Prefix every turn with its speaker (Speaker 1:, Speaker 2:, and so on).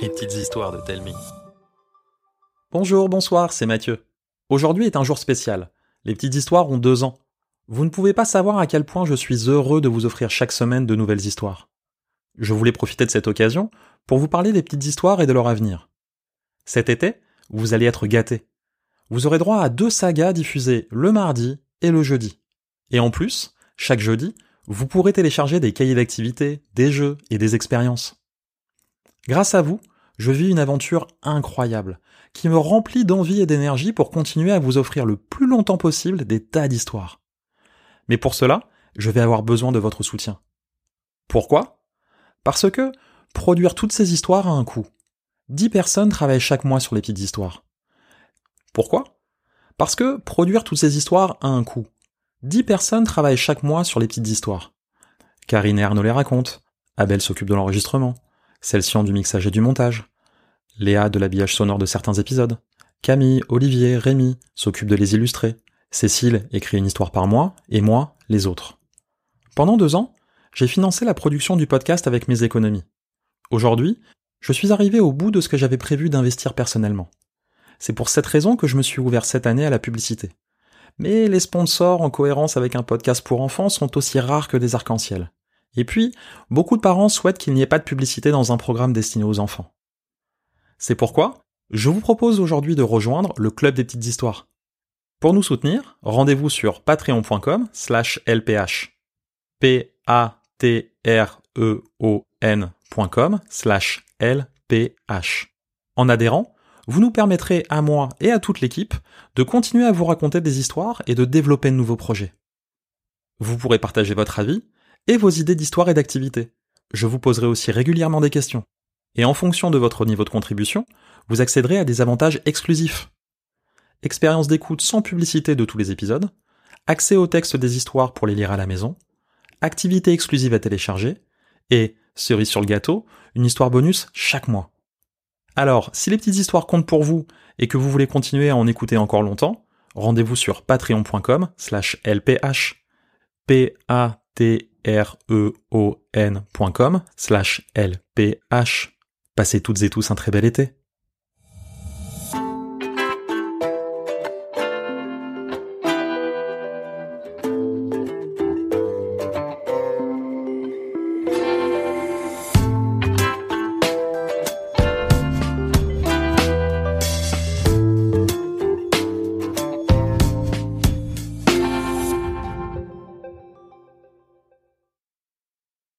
Speaker 1: Les petites histoires de Telmi. Bonjour, bonsoir, c'est Mathieu. Aujourd'hui est un jour spécial. Les petites histoires ont deux ans. Vous ne pouvez pas savoir à quel point je suis heureux de vous offrir chaque semaine de nouvelles histoires. Je voulais profiter de cette occasion pour vous parler des petites histoires et de leur avenir. Cet été, vous allez être gâtés. Vous aurez droit à deux sagas diffusées le mardi et le jeudi. Et en plus, chaque jeudi, vous pourrez télécharger des cahiers d'activités, des jeux et des expériences. Grâce à vous, je vis une aventure incroyable, qui me remplit d'envie et d'énergie pour continuer à vous offrir le plus longtemps possible des tas d'histoires. Mais pour cela, je vais avoir besoin de votre soutien. Pourquoi? Parce que produire toutes ces histoires a un coût. Dix personnes travaillent chaque mois sur les petites histoires. Pourquoi? Parce que produire toutes ces histoires a un coût. Dix personnes travaillent chaque mois sur les petites histoires. Karine et Arnaud les racontent. Abel s'occupe de l'enregistrement. Celsian du mixage et du montage. Léa de l'habillage sonore de certains épisodes. Camille, Olivier, Rémi s'occupent de les illustrer. Cécile écrit une histoire par mois, et moi, les autres. Pendant deux ans, j'ai financé la production du podcast avec mes économies. Aujourd'hui, je suis arrivé au bout de ce que j'avais prévu d'investir personnellement. C'est pour cette raison que je me suis ouvert cette année à la publicité mais les sponsors en cohérence avec un podcast pour enfants sont aussi rares que des arcs-en-ciel. Et puis, beaucoup de parents souhaitent qu'il n'y ait pas de publicité dans un programme destiné aux enfants. C'est pourquoi, je vous propose aujourd'hui de rejoindre le Club des Petites Histoires. Pour nous soutenir, rendez-vous sur patreon.com slash lph. P-A-T-R-E-O-N.com slash lph. En adhérant, vous nous permettrez à moi et à toute l'équipe de continuer à vous raconter des histoires et de développer de nouveaux projets. Vous pourrez partager votre avis et vos idées d'histoire et d'activité. Je vous poserai aussi régulièrement des questions. Et en fonction de votre niveau de contribution, vous accéderez à des avantages exclusifs. Expérience d'écoute sans publicité de tous les épisodes, accès au texte des histoires pour les lire à la maison, activités exclusives à télécharger, et, cerise sur le gâteau, une histoire bonus chaque mois. Alors, si les petites histoires comptent pour vous et que vous voulez continuer à en écouter encore longtemps, rendez-vous sur patreon.com slash lph. P-A-T-R-E-O-N.com slash lph. Passez toutes et tous un très bel été.